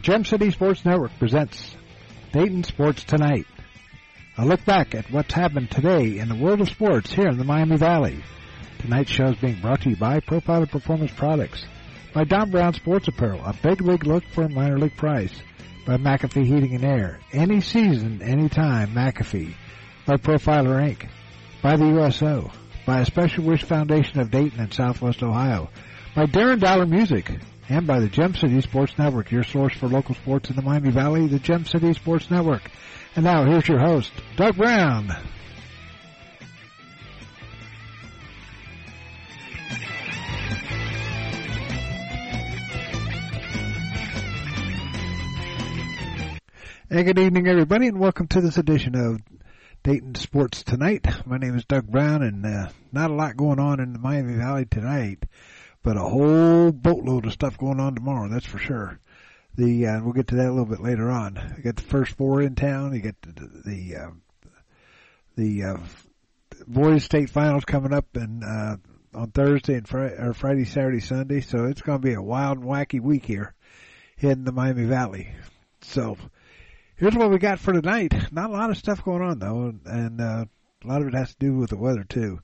The Gem City Sports Network presents Dayton Sports Tonight. A look back at what's happened today in the world of sports here in the Miami Valley. Tonight's show is being brought to you by Profiler Performance Products, by Don Brown Sports Apparel, a big league look for a minor league price, by McAfee Heating and Air, any season, anytime, McAfee, by Profiler Inc., by the USO, by a Special Wish Foundation of Dayton and Southwest Ohio, by Darren Dollar Music, and by the Gem City Sports Network, your source for local sports in the Miami Valley, the Gem City Sports Network. And now here's your host, Doug Brown. And good evening, everybody, and welcome to this edition of Dayton Sports Tonight. My name is Doug Brown, and uh, not a lot going on in the Miami Valley tonight but a whole boatload of stuff going on tomorrow. That's for sure. The uh, we'll get to that a little bit later on. You got the first four in town. You get the the uh, the uh, boys state finals coming up and uh, on Thursday and Friday, or Friday, Saturday, Sunday. So it's going to be a wild and wacky week here in the Miami Valley. So here's what we got for tonight. Not a lot of stuff going on though, and uh, a lot of it has to do with the weather too.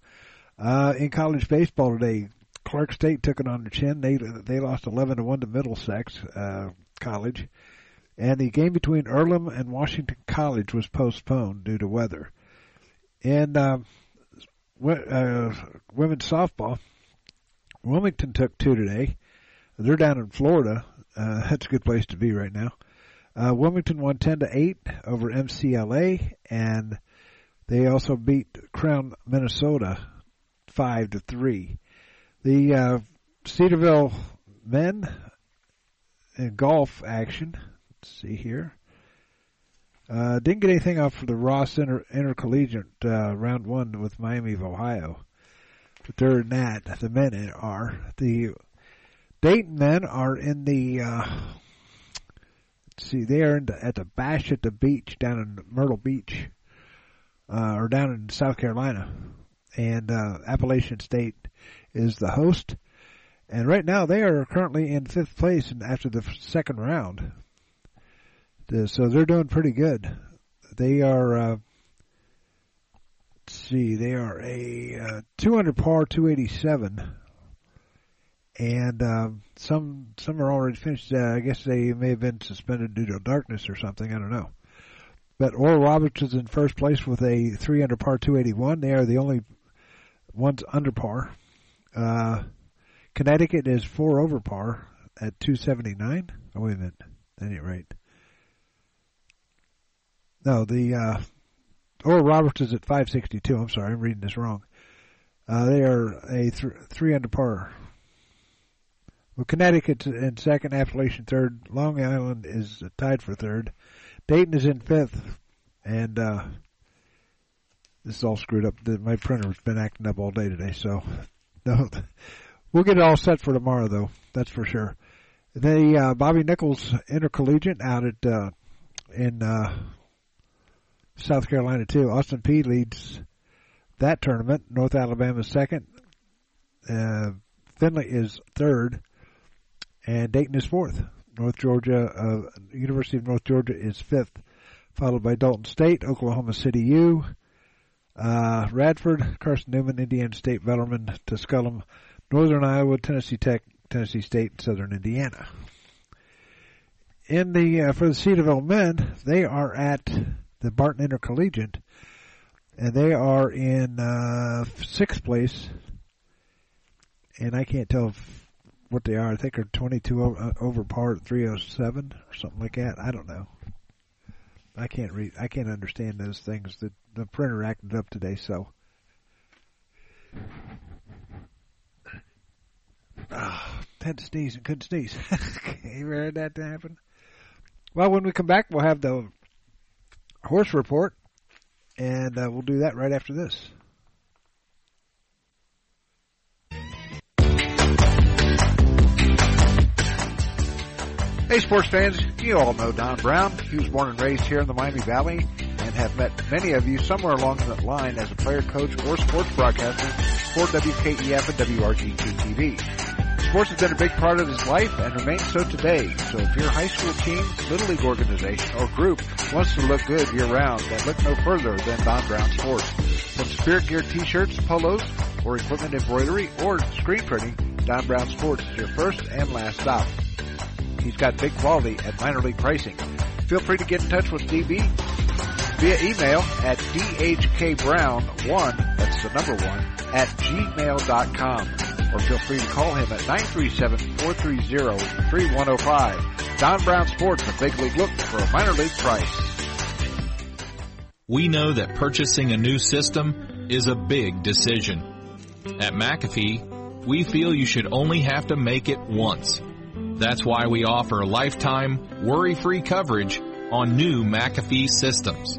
Uh, in college baseball today, Clark State took it on the chin. They they lost eleven to one to Middlesex uh, College, and the game between Earlham and Washington College was postponed due to weather. And uh, uh, women's softball, Wilmington took two today. They're down in Florida. Uh, that's a good place to be right now. Uh, Wilmington won ten to eight over MCLA, and they also beat Crown Minnesota five to three. The uh, Cedarville men in golf action. Let's see here. Uh, didn't get anything off for the Ross Inter- Intercollegiate uh, round one with Miami of Ohio. But they're in that. The men are. The Dayton men are in the. Uh, let's see, they are the, at the Bash at the Beach down in Myrtle Beach, uh, or down in South Carolina, and uh, Appalachian State is the host. And right now they are currently in fifth place after the second round. So they're doing pretty good. They are, uh, see, they are a uh, 200 par 287. And uh, some some are already finished. Uh, I guess they may have been suspended due to darkness or something. I don't know. But Oral Roberts is in first place with a 300 par 281. They are the only ones under par. Uh, Connecticut is four over par at 279. Oh, wait a minute. That ain't right. No, the, uh, Oral Roberts is at 562. I'm sorry, I'm reading this wrong. Uh, they are a th- three under par. Well, Connecticut's in second, Appalachian third. Long Island is tied for third. Dayton is in fifth, and uh, this is all screwed up. My printer's been acting up all day today, so no, we'll get it all set for tomorrow, though. That's for sure. The uh, Bobby Nichols Intercollegiate out at uh, in uh, South Carolina too. Austin Peay leads that tournament. North Alabama second. Uh, Findlay is third, and Dayton is fourth. North Georgia, uh, University of North Georgia is fifth, followed by Dalton State, Oklahoma City U, uh, Radford, Carson Newman, Indiana State, Bellarmine, Tusculum, Northern Iowa, Tennessee Tech, Tennessee State, and Southern Indiana. In the uh, for the Cedarville men, they are at the Barton Intercollegiate, and they are in uh, sixth place. And I can't tell what they are. I think they're 22 over, uh, over par at 307 or something like that. I don't know. I can't read. I can't understand those things. The the printer acted up today, so. Oh, had to sneeze and couldn't sneeze. you ever had that happen? Well, when we come back, we'll have the horse report, and uh, we'll do that right after this. Hey, sports fans, you all know Don Brown. He was born and raised here in the Miami Valley have met many of you somewhere along that line as a player, coach, or sports broadcaster for WKEF and WRGT TV. Sports has been a big part of his life and remains so today. So if your high school team, little league organization, or group wants to look good year round, then look no further than Don Brown Sports. From spirit gear t-shirts, polos, or equipment embroidery, or screen printing, Don Brown Sports is your first and last stop. He's got big quality at minor league pricing. Feel free to get in touch with DB via email at dhkbrown1, that's the number one, at gmail.com. Or feel free to call him at 937-430-3105. Don Brown Sports, a big league look for a minor league price. We know that purchasing a new system is a big decision. At McAfee, we feel you should only have to make it once. That's why we offer lifetime, worry-free coverage on new McAfee systems.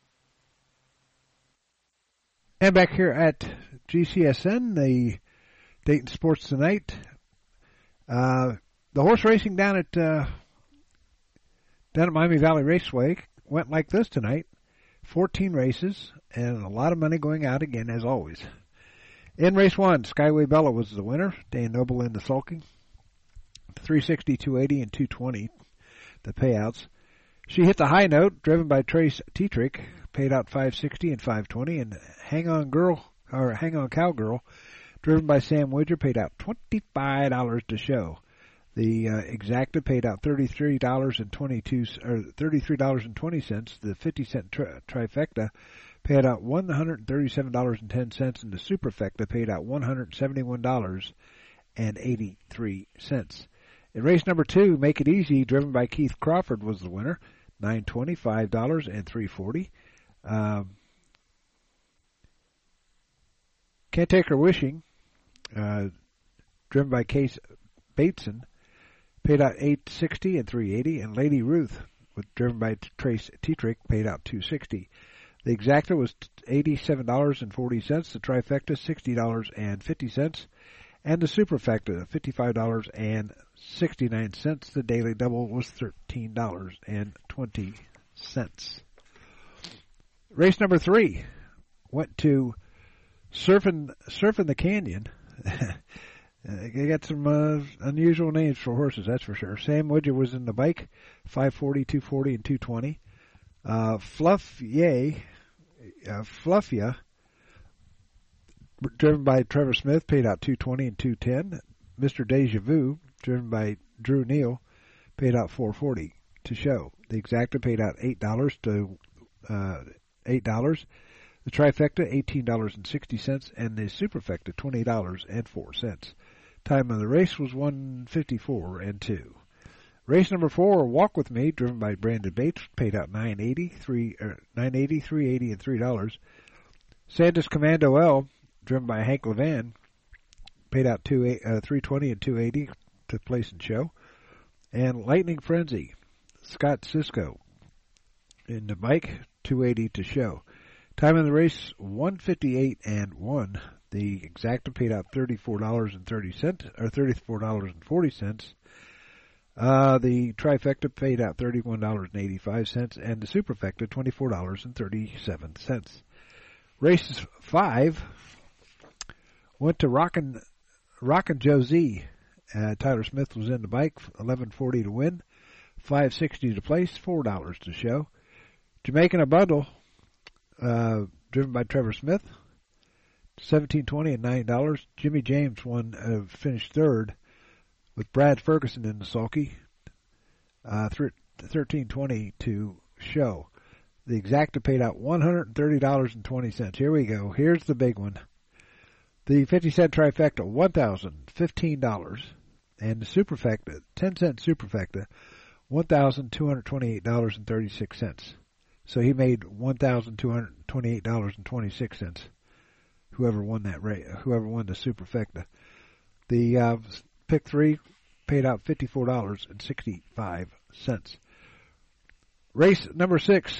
And back here at GCSN, the Dayton Sports Tonight, uh, the horse racing down at uh, down at Miami Valley Raceway went like this tonight: 14 races and a lot of money going out again, as always. In race one, Skyway Bella was the winner. Dan Noble in the sulking. 360, 280, and 220, the payouts. She hit the high note, driven by Trace Tetrick, paid out 560 and 520, and Hang On Girl or Hang On Cowgirl, driven by Sam Widger, paid out $25 to show. The uh, exacta paid out thirty-three dollars and twenty-two or thirty-three dollars and twenty cents. The fifty-cent tri- trifecta paid out one hundred thirty-seven dollars and ten cents, and the superfecta paid out one hundred seventy-one dollars and eighty-three cents. In race number two, Make It Easy, driven by Keith Crawford, was the winner. Nine twenty-five dollars and three forty. Um, Can't Take Her Wishing, uh, driven by Case Bateson, paid out eight sixty and three eighty, and Lady Ruth, with, driven by Trace Tetrick, paid out two sixty. The exacta was eighty-seven dollars and forty cents. The trifecta sixty dollars and fifty cents, and the superfecta fifty-five dollars and sixty-nine cents. The daily double was thirteen dollars and twenty cents. Race number three went to surfing surfing the canyon. they got some uh, unusual names for horses, that's for sure. Sam Widger was in the bike, 540, 240, and 220. Uh, Fluff Yay, uh, Fluffia, driven by Trevor Smith, paid out 220 and 210. Mr. Deja Vu, driven by Drew Neal, paid out 440 to show. The exacta paid out eight dollars to uh, eight dollars. The trifecta eighteen dollars and sixty cents, and the superfecta twenty dollars and four cents. Time of the race was one fifty four and two. Race number four, Walk with Me, driven by Brandon Bates, paid out nine eighty, three er, nine eighty, three eighty, and three dollars. Sandus Commando L, driven by Hank Levan, paid out two uh, three twenty and two eighty to place and show. And Lightning Frenzy, Scott Cisco, in the bike, two eighty to show. Time in the race, one fifty eight and one. The exacta paid out thirty four dollars and thirty cents, or thirty four dollars and forty cents. Uh, the trifecta paid out thirty-one dollars and eighty-five cents, and the superfecta twenty-four dollars and thirty-seven cents. Race five went to Rockin' Rockin' Josie. Uh, Tyler Smith was in the bike, eleven forty to win, five sixty to place, four dollars to show. Jamaican a bundle, uh, driven by Trevor Smith, seventeen twenty and nine dollars. Jimmy James won, uh, finished third with Brad Ferguson in the sulky. Uh, thirteen twenty to show. The exacta paid out one hundred and thirty dollars and twenty cents. Here we go. Here's the big one. The fifty cent trifecta one thousand fifteen dollars, and the superfecta ten cent superfecta one thousand two hundred twenty eight dollars and thirty six cents. So he made one thousand two hundred twenty eight dollars and twenty six cents. Whoever won that rate, whoever won the superfecta. The uh, pick three paid out fifty four dollars and sixty five cents. Race number six,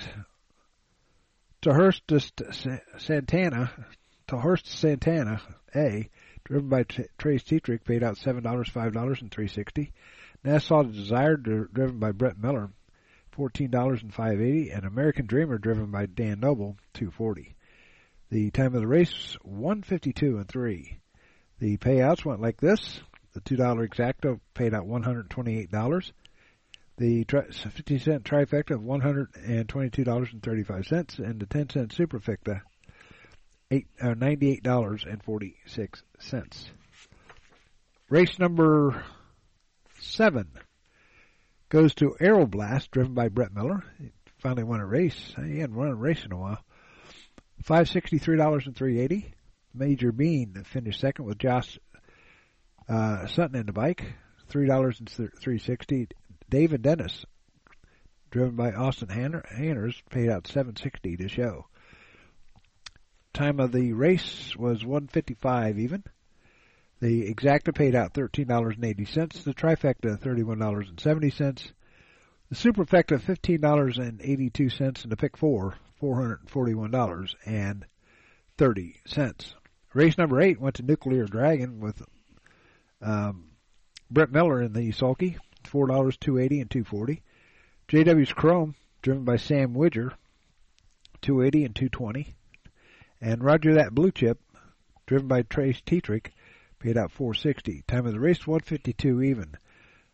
Tahurst Santana, Tahurst Santana A, driven by Trace Tetrick, paid out seven dollars, five dollars, and three sixty. Nassau Desire, driven by Brett Miller, fourteen dollars and five eighty, and American Dreamer, driven by Dan Noble, two forty. The time of the race, one fifty two and three. The payouts went like this: the two dollar exacta paid out one hundred twenty eight dollars. The fifty cent trifecta of one hundred and twenty two dollars and thirty five cents, and the ten cent superfecta eight uh, ninety eight dollars and forty six cents. Race number seven goes to Aeroblast, driven by Brett Miller. He finally won a race. He hadn't run a race in a while. Five sixty three dollars and three eighty. Major Bean finished second with Josh uh, Sutton in the bike. Three dollars and three sixty. David Dennis, driven by Austin Hanners, paid out seven sixty to show. Time of the race was one fifty five even. The exacta paid out thirteen dollars and eighty cents. The trifecta thirty one dollars and seventy cents. The superfecta fifteen dollars and the pick four four hundred and forty one dollars and thirty cents. Race number eight went to Nuclear Dragon with um, Brett Miller in the sulky, four dollars two eighty and two forty. JW's Chrome, driven by Sam Widger, two eighty and two twenty. And Roger that blue chip, driven by Trace Tetrick, paid out 460. Time of the race 152 even.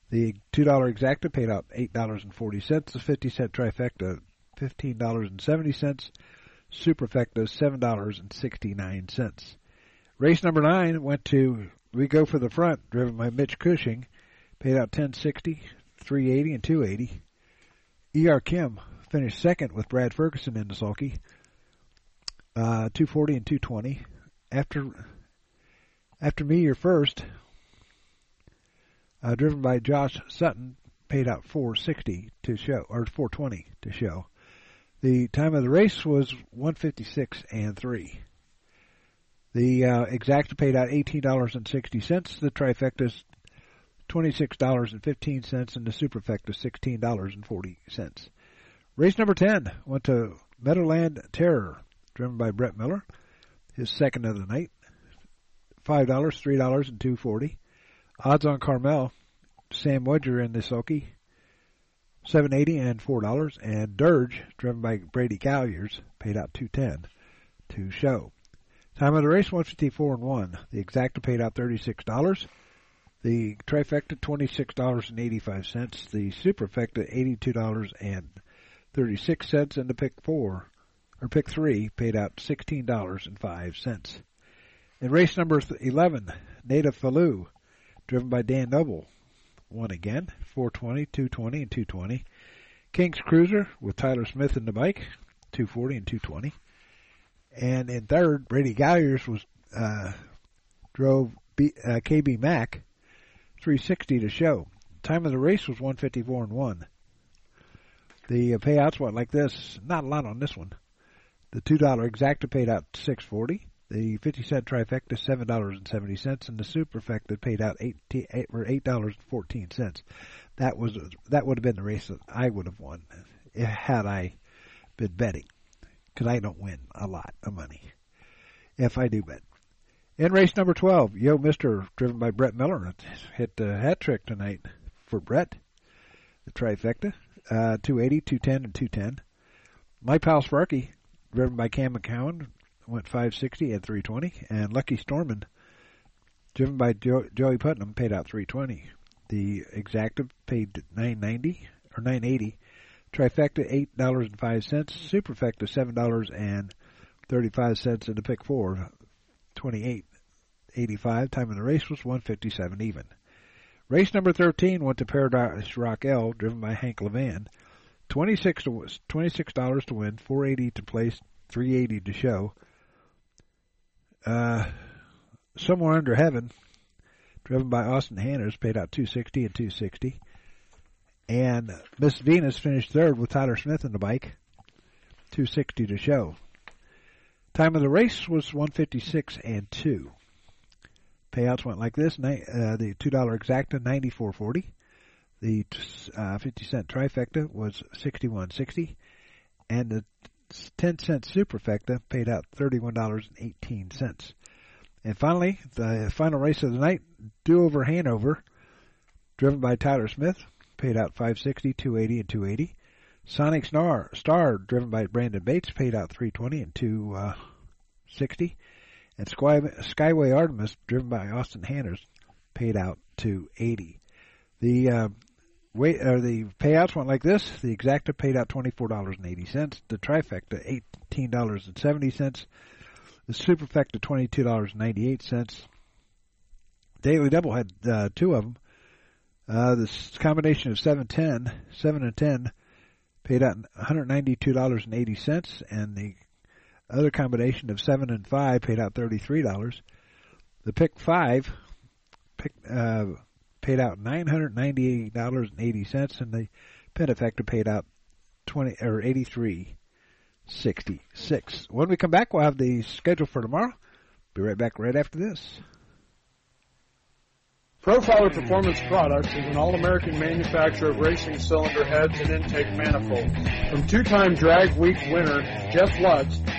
The two dollar exacta paid out eight dollars and forty cents. The fifty cent trifecta fifteen dollars and seventy cents. Superfecta seven dollars and sixty nine cents. Race number nine went to We Go for the Front, driven by Mitch Cushing, paid out ten sixty, three eighty, and two eighty. E.R. Kim finished second with Brad Ferguson in the sulky, uh, two forty and two twenty. After after me, your first, uh, driven by Josh Sutton, paid out 460 to show, or 420 to show. The time of the race was 156 and 3. The uh, paid out $18.60. The trifecta's $26.15 and the superfecta $16.40. Race number 10 went to Meadowland Terror, driven by Brett Miller, his second of the night five dollars, three dollars, and two forty. Odds on Carmel, Sam Widger in the sulky, seven eighty and four dollars, and Dirge, driven by Brady Galliers, paid out two ten to show. Time of the race one fifty four and one. The exacta paid out thirty six dollars. The trifecta twenty six dollars and eighty five cents. The superfecta eighty two dollars and thirty six cents, and the pick four or pick three paid out sixteen dollars and five cents. In race number 11, Native Falou, driven by Dan Noble, won again, 420, 220, and 220. King's Cruiser with Tyler Smith in the bike, 240 and 220. And in third, Brady Galliers was uh, drove B, uh, KB Mac 360 to show. Time of the race was 154 and 1. The payouts went like this. Not a lot on this one. The $2 exacta paid out 640. The 50 cent trifecta, $7.70, and the superfecta paid out 8 or $8.14. That was, that would have been the race that I would have won had I been betting. Cause I don't win a lot of money. If I do bet. In race number 12, Yo Mister, driven by Brett Miller, hit the hat trick tonight for Brett. The trifecta, uh, 280, 210, and 210. My pal Sparky, driven by Cam McCown, went 560 at 320, and Lucky Storman, driven by jo- Joey Putnam, paid out 320. The exacta paid 990 or 980. Trifecta eight dollars and five cents. Superfecta seven dollars and thirty five cents, and the pick four twenty eight eighty five. Time in the race was one fifty seven even. Race number 13 went to Paradise Rock L, driven by Hank Levan. 26 to, $26 to win, 480 to place, 380 to show. Uh, Somewhere Under Heaven, driven by Austin Hanners, paid out 260 and 260. And Miss Venus finished third with Tyler Smith in the bike, 260 to show. Time of the race was 156 and 2. Payouts went like this: uh, the two dollar exacta ninety four forty, the uh, fifty cent trifecta was sixty one sixty, and the ten cent superfecta paid out thirty one dollars and finally, the final race of the night, Do Over Hanover, driven by Tyler Smith, paid out 560, 280, and 280. Sonic Star, Star driven by Brandon Bates, paid out 320 and 260. And Skyway Artemis, driven by Austin Hanners, paid out to 80. The uh, wait, or the payouts went like this: the exacta paid out twenty four dollars and eighty cents, the trifecta eighteen dollars and seventy cents, the superfecta twenty two dollars and ninety eight cents. Daily double had uh, two of them. Uh, this combination of seven ten, seven and ten, paid out one hundred ninety two dollars and eighty cents, and the other combination of seven and five paid out thirty-three dollars. The pick five pick, uh, paid out nine hundred ninety-eight dollars and the Pentafecta paid out twenty or eighty-three sixty-six. When we come back, we'll have the schedule for tomorrow. Be right back right after this. Profiler Performance Products is an all-American manufacturer of racing cylinder heads and intake manifolds. From two-time Drag Week winner Jeff Lutz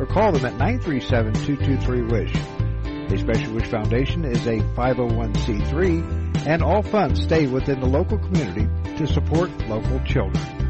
or call them at 937-223-WISH. A Special Wish Foundation is a 501c3, and all funds stay within the local community to support local children.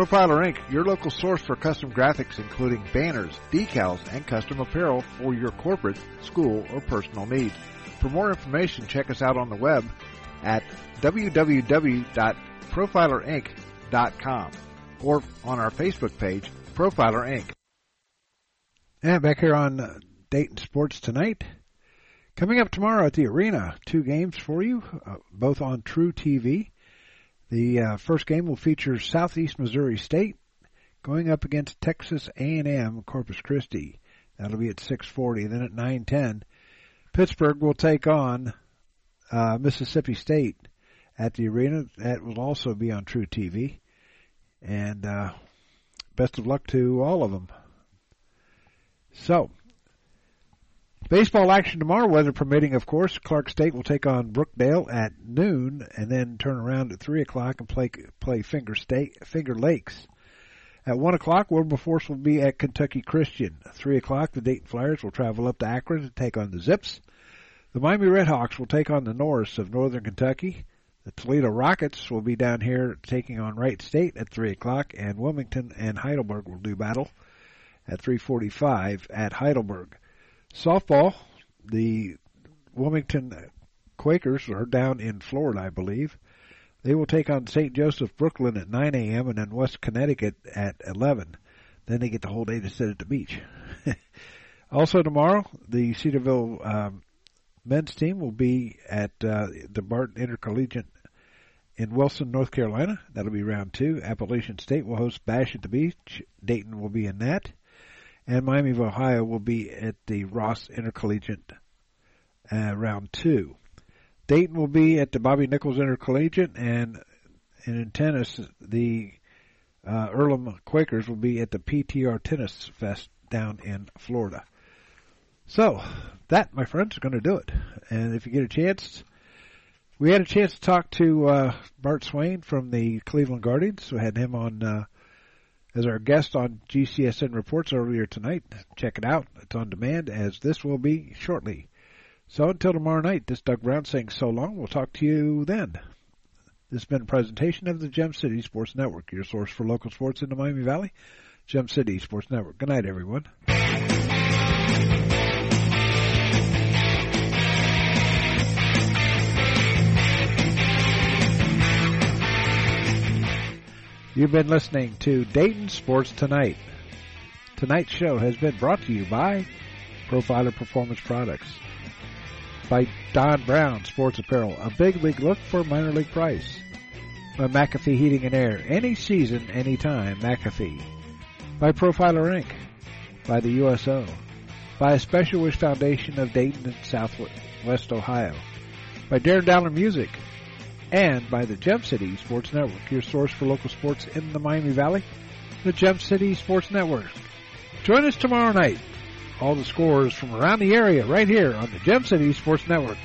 Profiler Inc., your local source for custom graphics including banners, decals, and custom apparel for your corporate, school, or personal needs. For more information, check us out on the web at www.profilerinc.com or on our Facebook page, Profiler Inc. And back here on Dayton Sports Tonight. Coming up tomorrow at the arena, two games for you, uh, both on True TV. The uh, first game will feature Southeast Missouri State going up against Texas A&M Corpus Christi. That'll be at 6:40. Then at 9:10, Pittsburgh will take on uh, Mississippi State at the arena. That will also be on True TV. And uh, best of luck to all of them. So, Baseball action tomorrow, weather permitting, of course. Clark State will take on Brookdale at noon, and then turn around at three o'clock and play play Finger State, Finger Lakes. At one o'clock, Wilberforce will be at Kentucky Christian. At three o'clock, the Dayton Flyers will travel up to Akron to take on the Zips. The Miami Redhawks will take on the Norse of Northern Kentucky. The Toledo Rockets will be down here taking on Wright State at 3 o'clock, and Wilmington and Heidelberg will do battle at 3.45 at Heidelberg. Softball, the Wilmington Quakers are down in Florida, I believe. They will take on St. Joseph Brooklyn at 9 a.m. and then West Connecticut at 11. Then they get the whole day to sit at the beach. also tomorrow, the Cedarville um, men's team will be at uh, the Barton Intercollegiate in Wilson, North Carolina. That'll be round two. Appalachian State will host Bash at the Beach. Dayton will be in that. And Miami of Ohio will be at the Ross Intercollegiate uh, round two. Dayton will be at the Bobby Nichols Intercollegiate, and, and in tennis, the uh, Earlham Quakers will be at the PTR Tennis Fest down in Florida. So, that, my friends, is going to do it. And if you get a chance, we had a chance to talk to uh, Bart Swain from the Cleveland Guardians. We had him on uh, as our guest on GCSN Reports earlier tonight. Check it out. It's on demand, as this will be shortly. So until tomorrow night, this Doug Brown saying so long. We'll talk to you then. This has been a presentation of the Gem City Sports Network, your source for local sports in the Miami Valley. Gem City Sports Network. Good night, everyone. You've been listening to Dayton Sports Tonight. Tonight's show has been brought to you by Profiler Performance Products by Don Brown Sports Apparel, a big league look for minor league price. By McAfee Heating and Air, any season, anytime, McAfee. By Profiler Inc. By the USO. By a Special Wish Foundation of Dayton and Southwest Ohio. By Darren Dowler Music. And by the Gem City Sports Network, your source for local sports in the Miami Valley, the Gem City Sports Network. Join us tomorrow night all the scores from around the area right here on the Gem City Sports Network.